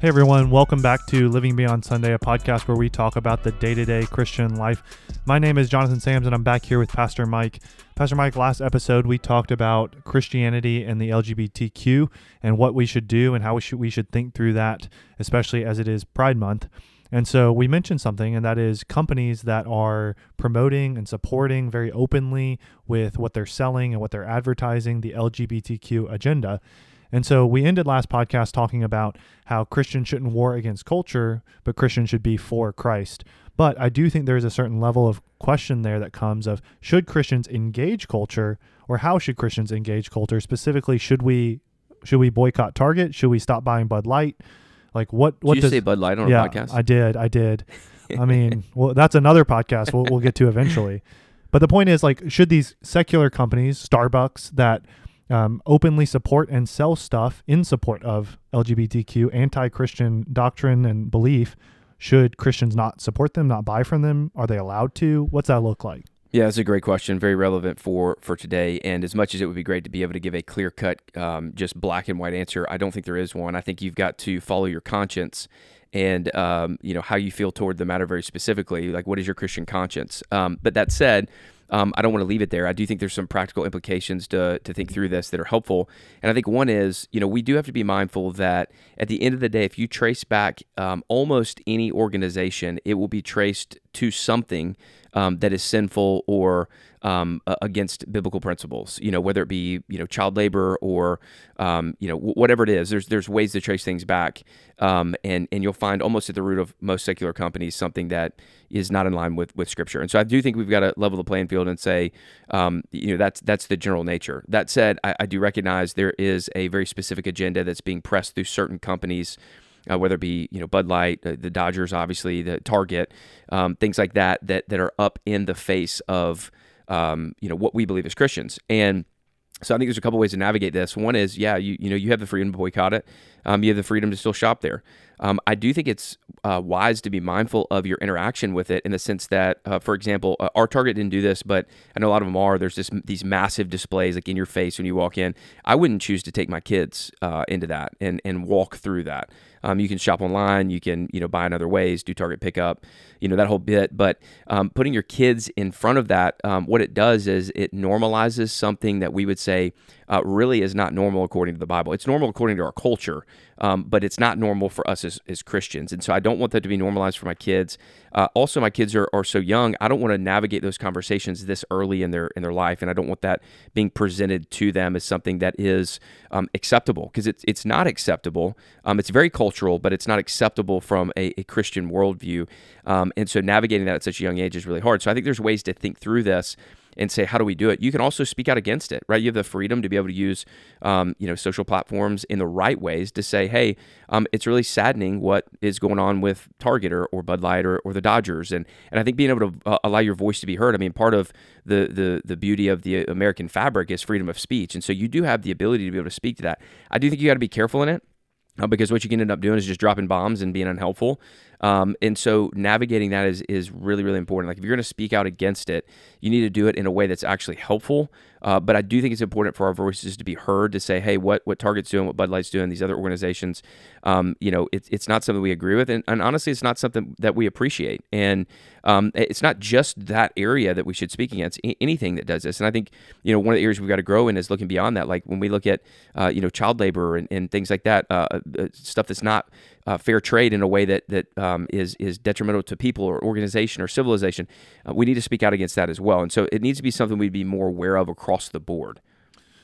Hey everyone, welcome back to Living Beyond Sunday, a podcast where we talk about the day to day Christian life. My name is Jonathan Sams, and I'm back here with Pastor Mike. Pastor Mike, last episode we talked about Christianity and the LGBTQ and what we should do and how we should we should think through that, especially as it is Pride Month. And so we mentioned something, and that is companies that are promoting and supporting very openly with what they're selling and what they're advertising the LGBTQ agenda. And so we ended last podcast talking about how Christians shouldn't war against culture, but Christians should be for Christ. But I do think there's a certain level of question there that comes of should Christians engage culture or how should Christians engage culture? Specifically, should we should we boycott Target? Should we stop buying Bud Light? Like what what did you does, say Bud Light on yeah, a podcast? I did. I did. I mean, well that's another podcast we'll, we'll get to eventually. But the point is like should these secular companies, Starbucks that um, openly support and sell stuff in support of LGBTQ anti Christian doctrine and belief. Should Christians not support them, not buy from them? Are they allowed to? What's that look like? Yeah, that's a great question. Very relevant for for today. And as much as it would be great to be able to give a clear cut, um, just black and white answer, I don't think there is one. I think you've got to follow your conscience and um, you know how you feel toward the matter very specifically. Like, what is your Christian conscience? Um, but that said, um, I don't want to leave it there. I do think there's some practical implications to, to think through this that are helpful. And I think one is, you know, we do have to be mindful that at the end of the day, if you trace back um, almost any organization, it will be traced to something um, that is sinful or um, against biblical principles. You know, whether it be you know child labor or um, you know whatever it is. There's there's ways to trace things back, um, and and you'll find almost at the root of most secular companies something that is not in line with with Scripture. And so I do think we've got to level the playing field and say, um, you know, that's that's the general nature. That said, I, I do recognize there is a very specific agenda that's being pressed through certain companies uh, whether it be you know Bud Light, uh, the Dodgers, obviously the Target, um, things like that that that are up in the face of um, you know what we believe as Christians and. So I think there's a couple ways to navigate this. One is, yeah, you you know you have the freedom to boycott it. Um, you have the freedom to still shop there. Um, I do think it's uh, wise to be mindful of your interaction with it in the sense that, uh, for example, uh, our Target didn't do this, but I know a lot of them are. There's just these massive displays like in your face when you walk in. I wouldn't choose to take my kids uh, into that and and walk through that. Um, you can shop online. You can you know buy in other ways, do Target pickup, you know that whole bit. But um, putting your kids in front of that, um, what it does is it normalizes something that we would say uh, really is not normal according to the Bible. It's normal according to our culture, um, but it's not normal for us as, as Christians. And so I don't want that to be normalized for my kids. Uh, also, my kids are, are so young. I don't want to navigate those conversations this early in their in their life, and I don't want that being presented to them as something that is um, acceptable because it's it's not acceptable. Um, it's very cultural, but it's not acceptable from a, a Christian worldview. Um, and so navigating that at such a young age is really hard. So I think there's ways to think through this and say, how do we do it? You can also speak out against it, right? You have the freedom to be able to use, um, you know, social platforms in the right ways to say, hey, um, it's really saddening what is going on with Target or, or Bud Light or, or the Dodgers, and and I think being able to uh, allow your voice to be heard. I mean, part of the the the beauty of the American fabric is freedom of speech, and so you do have the ability to be able to speak to that. I do think you got to be careful in it. Uh, because what you can end up doing is just dropping bombs and being unhelpful. Um, and so navigating that is is really really important. Like if you're going to speak out against it, you need to do it in a way that's actually helpful. Uh, but I do think it's important for our voices to be heard to say, hey, what what Target's doing, what Bud Light's doing, these other organizations, um, you know, it's it's not something we agree with, and, and, honestly, it's not something that we appreciate. And um, it's not just that area that we should speak against. anything that does this, and I think you know one of the areas we've got to grow in is looking beyond that. Like when we look at uh, you know child labor and, and things like that, uh, uh stuff that's not uh, fair trade in a way that that um, is is detrimental to people or organization or civilization, uh, we need to speak out against that as well. And so it needs to be something we'd be more aware of across the board.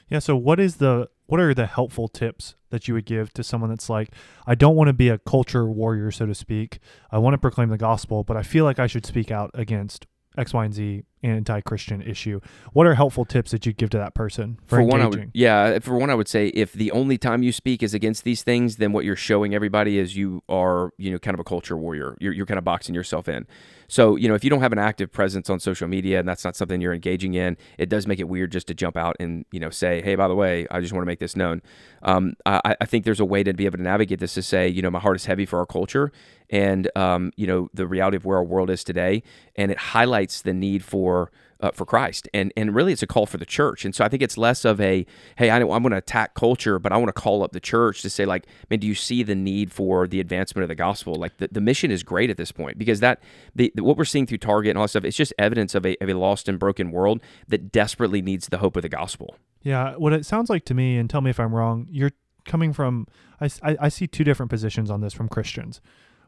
Yeah. So what is the what are the helpful tips that you would give to someone that's like, I don't want to be a culture warrior, so to speak. I want to proclaim the gospel, but I feel like I should speak out against X, Y, and Z anti-Christian issue. What are helpful tips that you'd give to that person for, for one? I would, yeah, for one, I would say if the only time you speak is against these things, then what you're showing everybody is you are, you know, kind of a culture warrior. You're, you're kind of boxing yourself in. So, you know, if you don't have an active presence on social media and that's not something you're engaging in, it does make it weird just to jump out and, you know, say, hey, by the way, I just want to make this known. Um, I, I think there's a way to be able to navigate this to say, you know, my heart is heavy for our culture and, um, you know, the reality of where our world is today. And it highlights the need for uh, for Christ, and and really it's a call for the church. And so I think it's less of a hey, I, am going to attack culture, but I want to call up the church to say like, man, do you see the need for the advancement of the gospel? Like the, the mission is great at this point because that the, the what we're seeing through Target and all that stuff, it's just evidence of a of a lost and broken world that desperately needs the hope of the gospel. Yeah, what it sounds like to me, and tell me if I'm wrong, you're coming from. I, I, I see two different positions on this from Christians.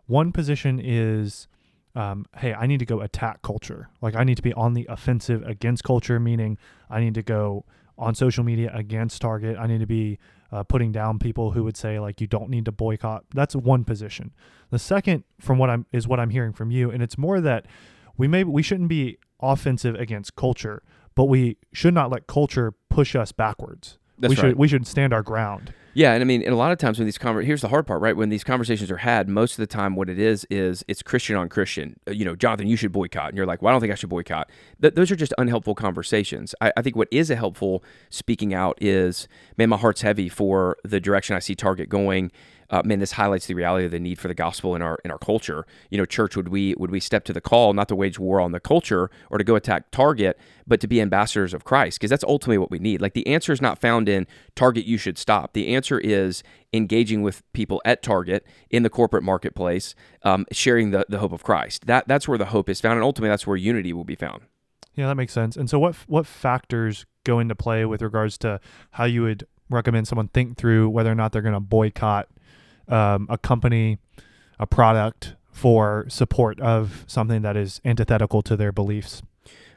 One position is um, hey, I need to go attack culture. Like I need to be on the offensive against culture, meaning I need to go on social media against Target. I need to be uh, putting down people who would say like you don't need to boycott. That's one position. The second, from what I'm, is what I'm hearing from you, and it's more that we may we shouldn't be offensive against culture, but we should not let culture push us backwards. That's we right. should we should stand our ground. Yeah, and I mean, and a lot of times when these conver- here's the hard part, right? When these conversations are had, most of the time, what it is is it's Christian on Christian. Uh, You know, Jonathan, you should boycott, and you're like, well, I don't think I should boycott. Th- those are just unhelpful conversations. I-, I think what is a helpful speaking out is, man, my heart's heavy for the direction I see Target going uh, man, this highlights the reality of the need for the gospel in our in our culture. You know, church, would we would we step to the call not to wage war on the culture or to go attack Target, but to be ambassadors of Christ? Because that's ultimately what we need. Like the answer is not found in Target. You should stop. The answer is engaging with people at Target in the corporate marketplace, um, sharing the the hope of Christ. That that's where the hope is found, and ultimately that's where unity will be found. Yeah, that makes sense. And so, what what factors go into play with regards to how you would recommend someone think through whether or not they're going to boycott um, a company, a product for support of something that is antithetical to their beliefs?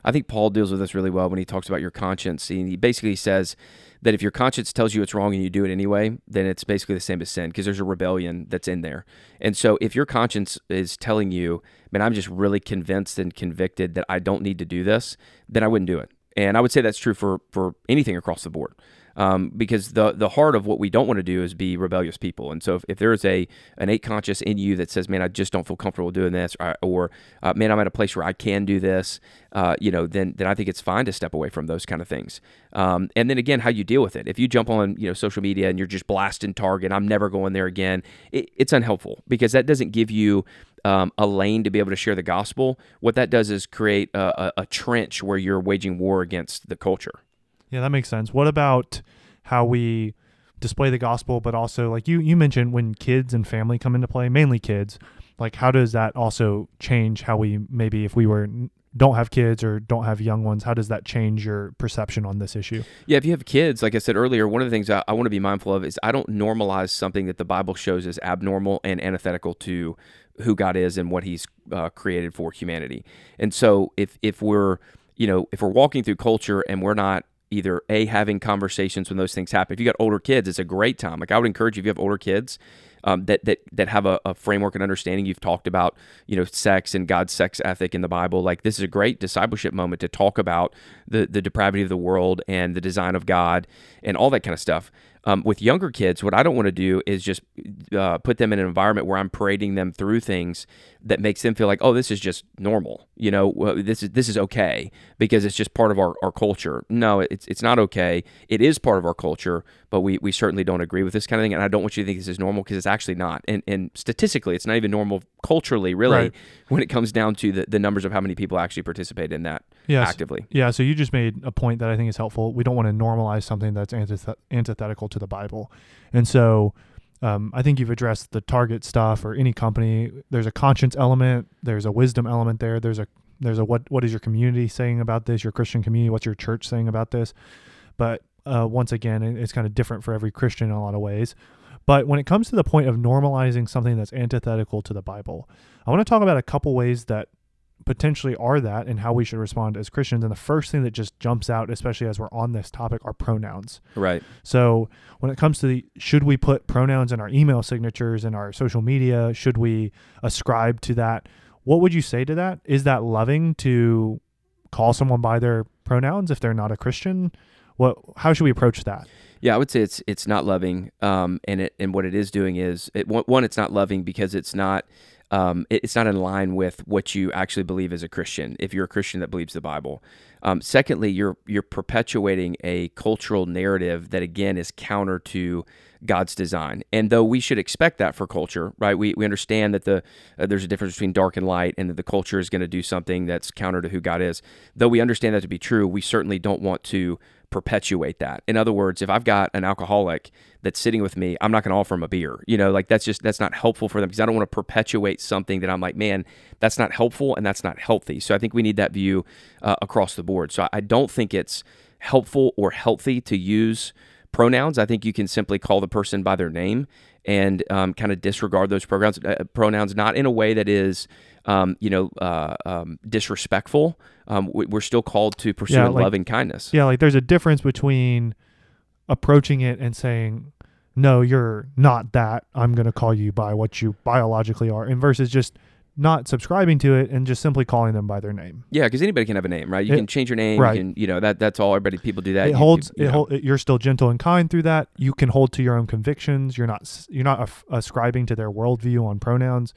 I think Paul deals with this really well when he talks about your conscience. He basically says that if your conscience tells you it's wrong and you do it anyway, then it's basically the same as sin because there's a rebellion that's in there. And so if your conscience is telling you, man, I'm just really convinced and convicted that I don't need to do this, then I wouldn't do it. And I would say that's true for for anything across the board um, because the the heart of what we don't want to do is be rebellious people. And so if, if there is a innate conscious in you that says, "Man, I just don't feel comfortable doing this," or, or uh, "Man, I'm at a place where I can do this," uh, you know, then then I think it's fine to step away from those kind of things. Um, and then again, how you deal with it. If you jump on you know social media and you're just blasting Target, I'm never going there again. It, it's unhelpful because that doesn't give you um, a lane to be able to share the gospel. What that does is create a, a, a trench where you're waging war against the culture. Yeah, that makes sense. What about how we display the gospel, but also like you you mentioned when kids and family come into play, mainly kids. Like, how does that also change how we maybe if we were don't have kids or don't have young ones, how does that change your perception on this issue? Yeah, if you have kids, like I said earlier, one of the things I, I want to be mindful of is I don't normalize something that the Bible shows as abnormal and antithetical to who God is and what He's uh, created for humanity. And so, if if we're you know if we're walking through culture and we're not either a having conversations when those things happen. If you got older kids, it's a great time. Like I would encourage you if you have older kids um, that that that have a, a, framework and understanding. You've talked about you know sex and God's sex ethic in the Bible. Like this is a great discipleship moment to talk about the the depravity of the world and the design of God and all that kind of stuff. Um, with younger kids, what I don't want to do is just uh, put them in an environment where I'm parading them through things that makes them feel like, oh, this is just normal. You know, this is this is okay because it's just part of our, our culture. No, it's it's not okay. It is part of our culture, but we, we certainly don't agree with this kind of thing. And I don't want you to think this is normal because it's actually not. And and statistically, it's not even normal culturally, really, Right. When it comes down to the, the numbers of how many people actually participate in that Yes. actively. Yeah, so you just made a point that I think is helpful. We don't want to normalize something that's antith- antithetical to the Bible. And so um, I think you've addressed the target stuff or any company. There's a conscience element, there's a wisdom element there. There's a there's a what what is your community saying about this? Your Christian community, what's your church saying about this? But uh, once again, it's kind of different for every Christian in a lot of ways. But when it comes to the point of normalizing something that's antithetical to the Bible, I want to talk about a couple ways that potentially are that and how we should respond as Christians. And the first thing that just jumps out, especially as we're on this topic, are pronouns. Right. So when it comes to the should we put pronouns in our email signatures and our social media? Should we ascribe to that? What would you say to that? Is that loving to call someone by their pronouns if they're not a Christian? What how should we approach that? Yeah, I would say it's it's not loving, um, and it and what it is doing is it one, it's not loving because it's not um, it- it's not in line with what you actually believe as a Christian. If you're a Christian that believes the Bible, um, secondly, you're you're perpetuating a cultural narrative that again is counter to God's design. And though we should expect that for culture, right? We, we understand that the uh, there's a difference between dark and light, and that the culture is going to do something that's counter to who God is. Though we understand that to be true, we certainly don't want to perpetuate that. In other words, if I've got an alcoholic that's sitting with me, I'm not going to offer him a beer. You know, like that's just that's not helpful for them because I don't want to perpetuate something that I'm like, man, that's not helpful and that's not healthy. So I think we need that view uh, across the board. So I don't think it's helpful or healthy to use pronouns. I think you can simply call the person by their name and um, kind of disregard those pronouns. Uh, pronouns, not in a way that is, um, you know, uh, um, disrespectful. Um, we, are still called to pursue yeah, like, love and kindness. Yeah, like there's a difference between approaching it and saying, "No, you're not that. I'm going to call you by what you biologically are," and versus just not subscribing to it and just simply calling them by their name. Yeah, because anybody can have a name, right? You it, can change your name. Right. You can, you know, that that's all. Everybody, people do that. It you, holds. You, it hold, you're still gentle and kind through that. You can hold to your own convictions. You're not. You're not ascribing to their worldview on pronouns,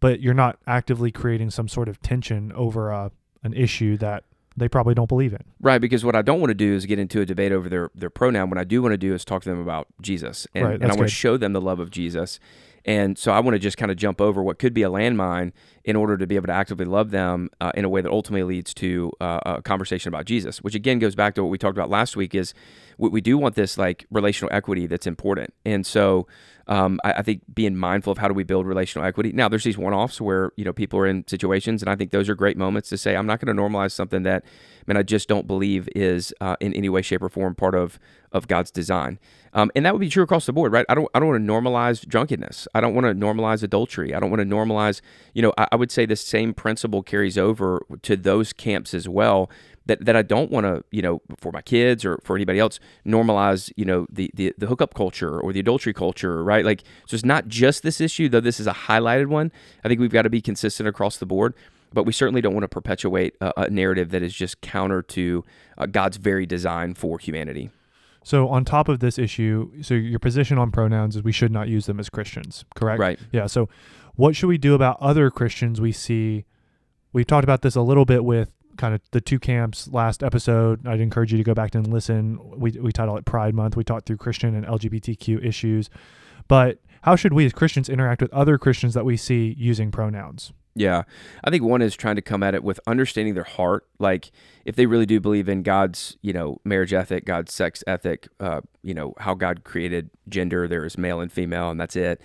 but you're not actively creating some sort of tension over a an issue that they probably don't believe in. Right, because what I don't want to do is get into a debate over their their pronoun. What I do want to do is talk to them about Jesus, and, right, and I want good. to show them the love of Jesus and so I want to just kind of jump over what could be a landmine in order to be able to actively love them uh, in a way that ultimately leads to uh, a conversation about Jesus, which again goes back to what we talked about last week is we, we do want this like relational equity that's important. And so um, I, I, think being mindful of how do we build relational equity. Now, there's these one-offs where you know people are in situations, and I think those are great moments to say I'm not going to normalize something that, man, I just don't believe is uh, in any way, shape, or form part of of God's design. Um, and that would be true across the board, right? I don't I don't want to normalize drunkenness. I don't want to normalize adultery. I don't want to normalize. You know, I, I would say the same principle carries over to those camps as well that, that I don't want to, you know, for my kids or for anybody else, normalize, you know, the, the, the hookup culture or the adultery culture, right? Like, so it's not just this issue, though this is a highlighted one. I think we've got to be consistent across the board, but we certainly don't want to perpetuate a, a narrative that is just counter to uh, God's very design for humanity. So on top of this issue, so your position on pronouns is we should not use them as Christians, correct? Right. Yeah. So what should we do about other Christians we see? We've talked about this a little bit with kind of the two camps last episode. I'd encourage you to go back and listen. We, we titled it Pride Month. We talked through Christian and LGBTQ issues. But how should we as Christians interact with other Christians that we see using pronouns? Yeah. I think one is trying to come at it with understanding their heart. Like if they really do believe in God's, you know, marriage ethic, God's sex ethic, uh, you know, how God created gender, there is male and female, and that's it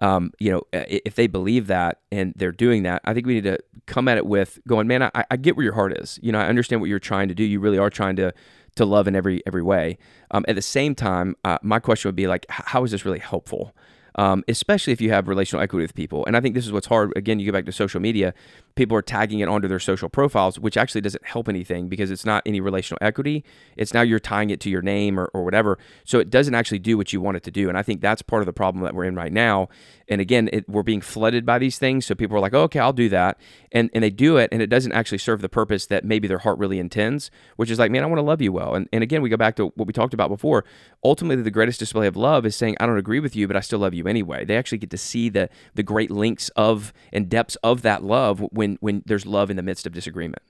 um, you know, if they believe that and they're doing that, I think we need to come at it with going, man, I, I get where your heart is. You know, I understand what you're trying to do. You really are trying to to love in every every way. Um, at the same time, uh, my question would be like, how is this really helpful? um, especially if you have relational equity with people. And I think this is what's hard. Again, you go back to social media, people are tagging it onto their social profiles, which actually doesn't help anything because it's not any relational equity. It's now you're tying it to your name or, or whatever. So it doesn't actually do what you want it to do. And I think that's part of the problem that we're in right now. And again, it, we're being flooded by these things. So people are like, oh, okay, I'll do that. And, and they do it, and it doesn't actually serve the purpose that maybe their heart really intends, which is like, man, I want to love you well. And, and again, we go back to what we talked about before. Ultimately, the greatest display of love is saying, I don't agree with you, but I still love you anyway. They actually get to see the the great links of and depths of that love when when there's love in the midst of disagreement.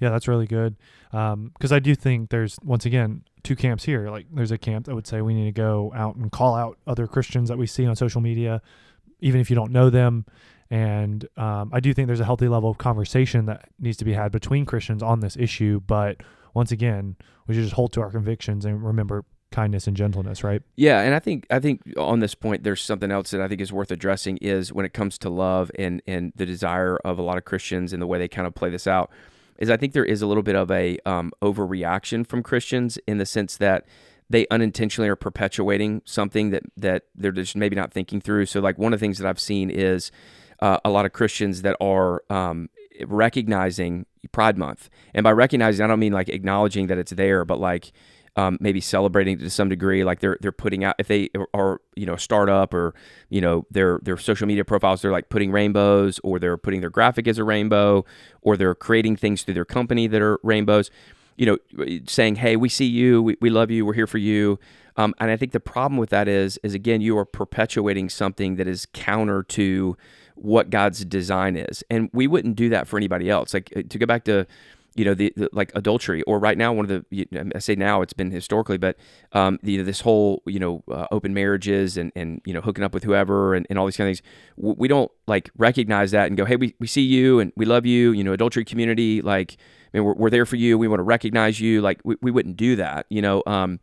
Yeah, that's really good. Because um, I do think there's once again two camps here. Like there's a camp that would say we need to go out and call out other Christians that we see on social media, even if you don't know them. And um, I do think there's a healthy level of conversation that needs to be had between Christians on this issue. But once again, we should just hold to our convictions and remember kindness and gentleness, right? Yeah, and I think I think on this point there's something else that I think is worth addressing is when it comes to love and and the desire of a lot of Christians and the way they kind of play this out is I think there is a little bit of a um, overreaction from Christians in the sense that they unintentionally are perpetuating something that that they're just maybe not thinking through. So like one of the things that I've seen is uh, a lot of Christians that are um, recognizing Pride Month, and by recognizing I don't mean like acknowledging that it's there, but like um, maybe celebrating to some degree. Like they're they're putting out if they are you know a startup or you know their their social media profiles they're like putting rainbows or they're putting their graphic as a rainbow or they're creating things through their company that are rainbows. You know, saying hey we see you we, we love you we're here for you. Um, and I think the problem with that is is again you are perpetuating something that is counter to what God's design is, and we wouldn't do that for anybody else. Like to go back to you know, the, the, like adultery, or right now, one of the I say now it's been historically, but um, the, this whole you know uh, open marriages and and you know hooking up with whoever and, and all these kind of things. We don't like recognize that and go, hey, we, we see you and we love you. You know, adultery community, like, I mean, we're, we're there for you. We want to recognize you. Like, we, we wouldn't do that, you know. Um,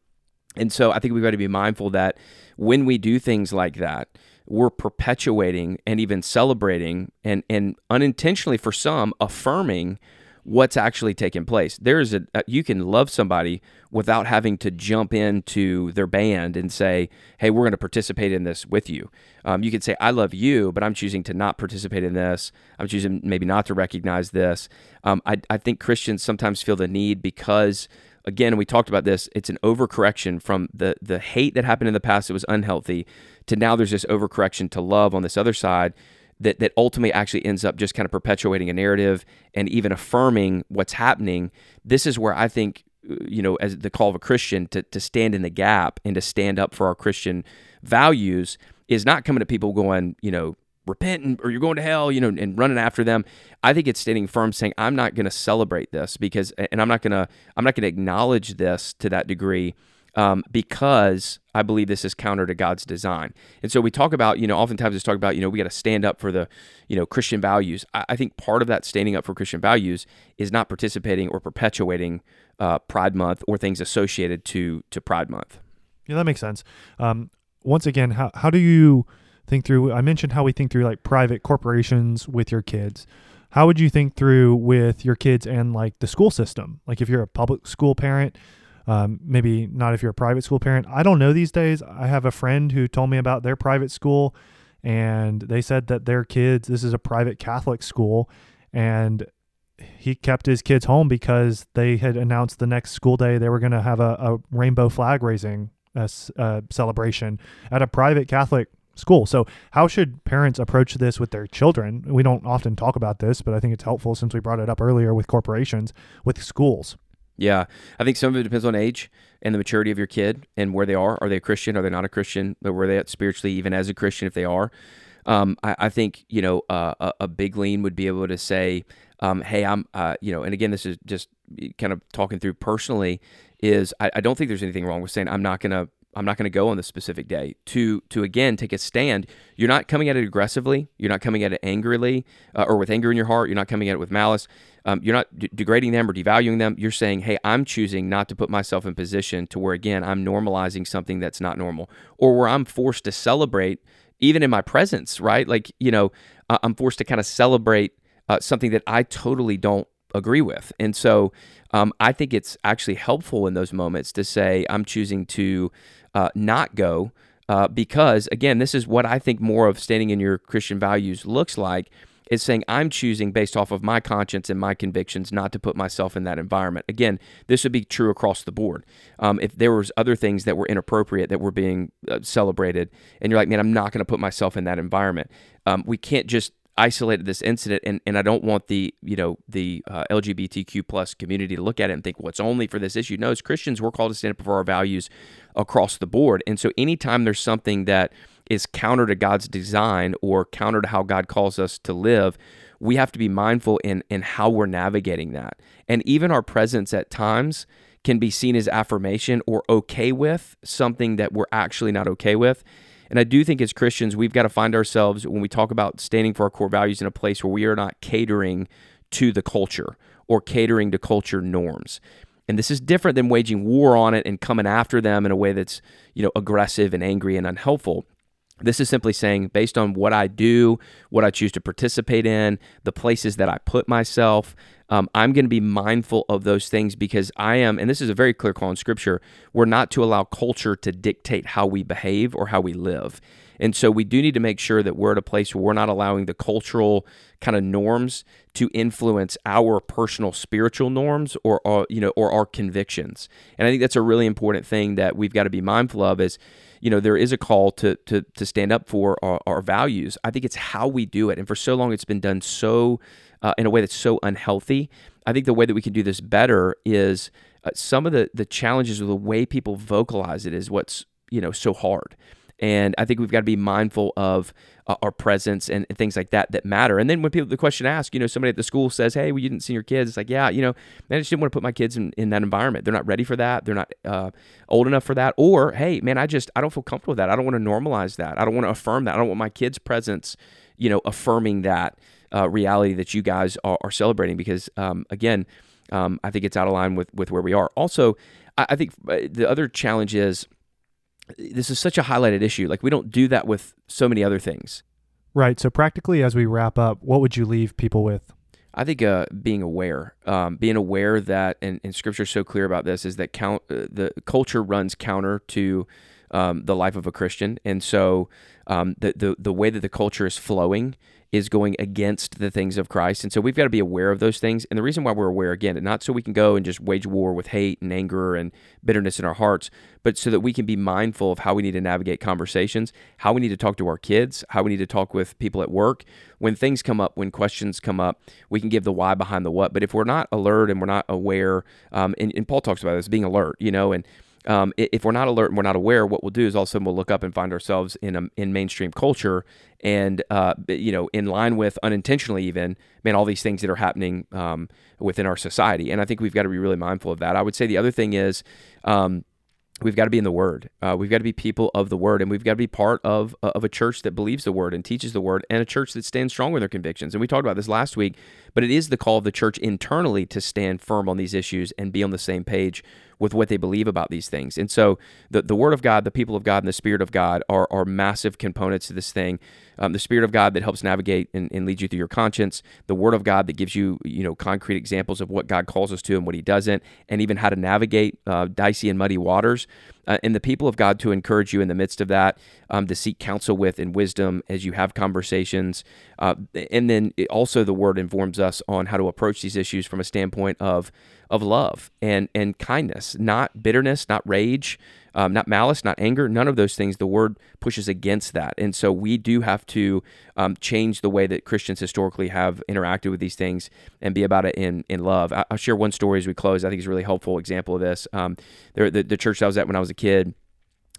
and so I think we've got to be mindful that when we do things like that, we're perpetuating and even celebrating and and unintentionally for some affirming what's actually taking place. There's a, a, you can love somebody without having to jump into their band and say, "Hey, we're going to participate in this with you." Um, you could say, "I love you," but I'm choosing to not participate in this. I'm choosing maybe not to recognize this. Um, I, I think Christians sometimes feel the need because. Again, we talked about this. It's an overcorrection from the the hate that happened in the past that was unhealthy to now there's this overcorrection to love on this other side that that ultimately actually ends up just kind of perpetuating a narrative and even affirming what's happening. This is where I think uh, you know as the call of a Christian to to stand in the gap and to stand up for our Christian values is not coming to people going, you know, repent or you're going to hell, you know, and running after them. I think it's standing firm saying I'm not going to celebrate this because and I'm not going to I'm not going to acknowledge this to that degree um, because I believe this is counter to God's design. And so we talk about, you know, oftentimes it's talk about, you know, we got to stand up for the, you know, Christian values. I, I, think part of that standing up for Christian values is not participating or perpetuating uh, Pride Month or things associated to to Pride Month. Yeah, that makes sense. Um, once again, how how do you think through? I mentioned how we think through like private corporations with your kids. How would you think through with your kids and like the school system? Like if you're a public school parent um, maybe not if you're a private school parent. I don't know these days. I have a friend who told me about their private school, and they said that their kids, this is a private Catholic school, and he kept his kids home because they had announced the next school day they were going to have a, a, rainbow flag raising celebration at a private Catholic school. So, how should parents approach this with their children? We don't often talk about this, but I think it's helpful since we brought it up earlier with corporations, with schools. Yeah, I think some of it depends on age and the maturity of your kid and where they are. Are they a Christian? Are they not a Christian? But where they at spiritually, even as a Christian, if they are. Um, I, I, think you know uh, a, a, big lean would be able to say, um, "Hey, I'm," uh, you know, and again, this is just kind of talking through personally. Is I, I don't think there's anything wrong with saying I'm not to I'm not going to go on this specific day. To to again take a stand. You're not coming at it aggressively. You're not coming at it angrily uh, or with anger in your heart. You're not coming at it with malice. Um, you're not degrading them or devaluing them. You're saying, hey, I'm choosing not to put myself in position to where again I'm normalizing something that's not normal, or where I'm forced to celebrate even in my presence. Right? Like you know, I'm forced to kind of celebrate uh, something that I totally don't agree with. And so um, I think it's actually helpful in those moments to say, I'm choosing to uh, not go uh, because, again, this is what I think more of standing in your Christian values looks like is saying I'm choosing based off of my conscience and my convictions not to put myself in that environment. Again, this would be true across the board. Um, if there was other things that were inappropriate that were being uh, celebrated, and you're like, man, I'm not going to put myself in that environment. Um, we can't just isolated this incident and, and I don't want the you know the uh, LGBTQ plus community to look at it and think well it's only for this issue no as Christians we're called to stand up for our values across the board and so anytime there's something that is counter to God's design or counter to how God calls us to live we have to be mindful in in how we're navigating that and even our presence at times can be seen as affirmation or okay with something that we're actually not okay with and I do think as Christians, we've got to find ourselves when we talk about standing for our core values in a place where we are not catering to the culture or catering to culture norms. And this is different than waging war on it and coming after them in a way that's, you know, aggressive and angry and unhelpful. This is simply saying, based on what I do, what I choose to participate in, the places that I put myself, um, I'm going to be mindful of those things because I am, and this is a very clear call in scripture, we're not to allow culture to dictate how we behave or how we live. And so we do need to make sure that we're at a place where we're not allowing the cultural kind of norms to influence our personal spiritual norms or, or you know or our convictions. And I think that's a really important thing that we've got to be mindful of is you know there is a call to to to stand up for our, our values. I think it's how we do it. And for so long it's been done so uh, in a way that's so unhealthy. I think the way that we can do this better is uh, some of the the challenges of the way people vocalize it is what's you know so hard. And I think we've got to be mindful of uh, our presence and, and, things like that that matter. And then when people the question asked, you know, somebody at the school says, "Hey, well, you didn't see your kids," it's like, yeah, you know, man, I just didn't want to put my kids in, in that environment. They're not ready for that. They're not uh, old enough for that. Or, hey, man, I just I don't feel comfortable with that. I don't want to normalize that. I don't want to affirm that. I don't want my kids' presence, you know, affirming that uh, reality that you guys are, are celebrating. Because um, again, um, I think it's out of line with with where we are. Also, I, I think uh, the other challenge is this is such a highlighted issue. Like we don't do that with so many other things. Right. So practically, as we wrap up, what would you leave people with? I think uh, being aware, um, being aware that, and, and Scripture is so clear about this, is that count uh, the culture runs counter to um, the life of a Christian, and so um, the, the the way that the culture is flowing is going against the things of Christ. And so we've got to be aware of those things. And the reason why we're aware, again, not so we can go and just wage war with hate and anger and bitterness in our hearts, but so that we can be mindful of how we need to navigate conversations, how we need to talk to our kids, how we need to talk with people at work. When things come up, when questions come up, we can give the why behind the what. But if we're not alert and we're not aware, um, and, and Paul talks about this, being alert, you know, and um, if we're not alert and we're not aware, what we'll do is all of a sudden we'll look up and find ourselves in a, in mainstream culture, and uh, you know, in line with unintentionally even, man, all these things that are happening um, within our society. And I think we've got to be really mindful of that. I would say the other thing is. Um, we've got to be in the word uh, we've got to be people of the word and we've got to be part of uh, of a church that believes the word and teaches the word and a church that stands strong with their convictions and we talked about this last week but it is the call of the church internally to stand firm on these issues and be on the same page with what they believe about these things and so the, the word of god the people of god and the spirit of god are, are massive components to this thing um, the Spirit of God that helps navigate and, and lead you through your conscience, the Word of God that gives you, you know, concrete examples of what God calls us to and what He doesn't, and even how to navigate uh, dicey and muddy waters. Uh, and the people of God to encourage you in the midst of that, um, to seek counsel with and wisdom as you have conversations. Uh, and then also the Word informs us on how to approach these issues from a standpoint of of love and and kindness, not bitterness, not rage um, not malice, not anger, none of those things. The word pushes against that. And so we do have to um, change the way that Christians historically have interacted with these things and be about it in, in love. I, will share one story as we close. I think it's a really helpful example of this. Um, there, the, the church that I was at when I was a kid,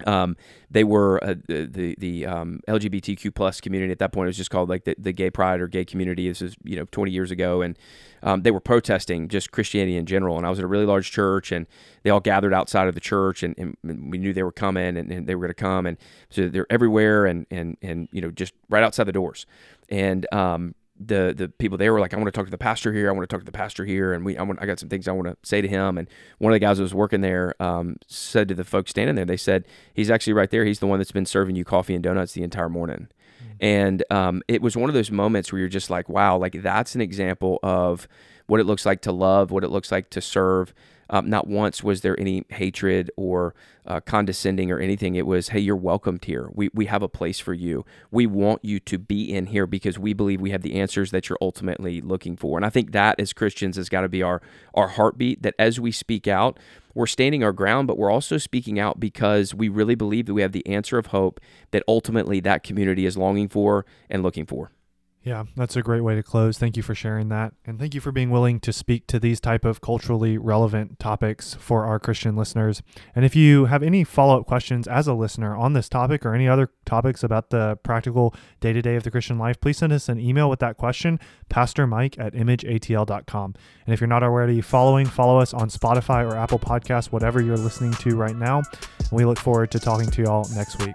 um, they were uh, the the um, LGBTQ plus community at that point. It was just called like the, the gay pride or gay community. This is you know 20 years ago, and um, they were protesting just Christianity in general. And I was at a really large church, and they all gathered outside of the church, and, and we knew they were coming, and, and they were going to come, and so they're everywhere, and and and you know just right outside the doors, and um, the the people there were like, I want to talk to the pastor here. I want to talk to the pastor here, and we I want I got some things I want to say to him. And one of the guys that was working there um, said to the folks standing there, they said he's actually right there. He's the one that's been serving you coffee and donuts the entire morning. Mm-hmm. And um, it was one of those moments where you're just like, wow, like that's an example of what it looks like to love, what it looks like to serve. Um, not once was there any hatred or uh, condescending or anything. It was, hey, you're welcomed here. We, we have a place for you. We want you to be in here because we believe we have the answers that you're ultimately looking for. And I think that as Christians has got to be our, our heartbeat that as we speak out, we're standing our ground, but we're also speaking out because we really believe that we have the answer of hope that ultimately that community is longing for and looking for. Yeah, that's a great way to close. Thank you for sharing that. And thank you for being willing to speak to these type of culturally relevant topics for our Christian listeners. And if you have any follow-up questions as a listener on this topic or any other topics about the practical day-to-day of the Christian life, please send us an email with that question, Pastor Mike at imageatl.com. And if you're not already following, follow us on Spotify or Apple Podcasts, whatever you're listening to right now. We look forward to talking to y'all next week.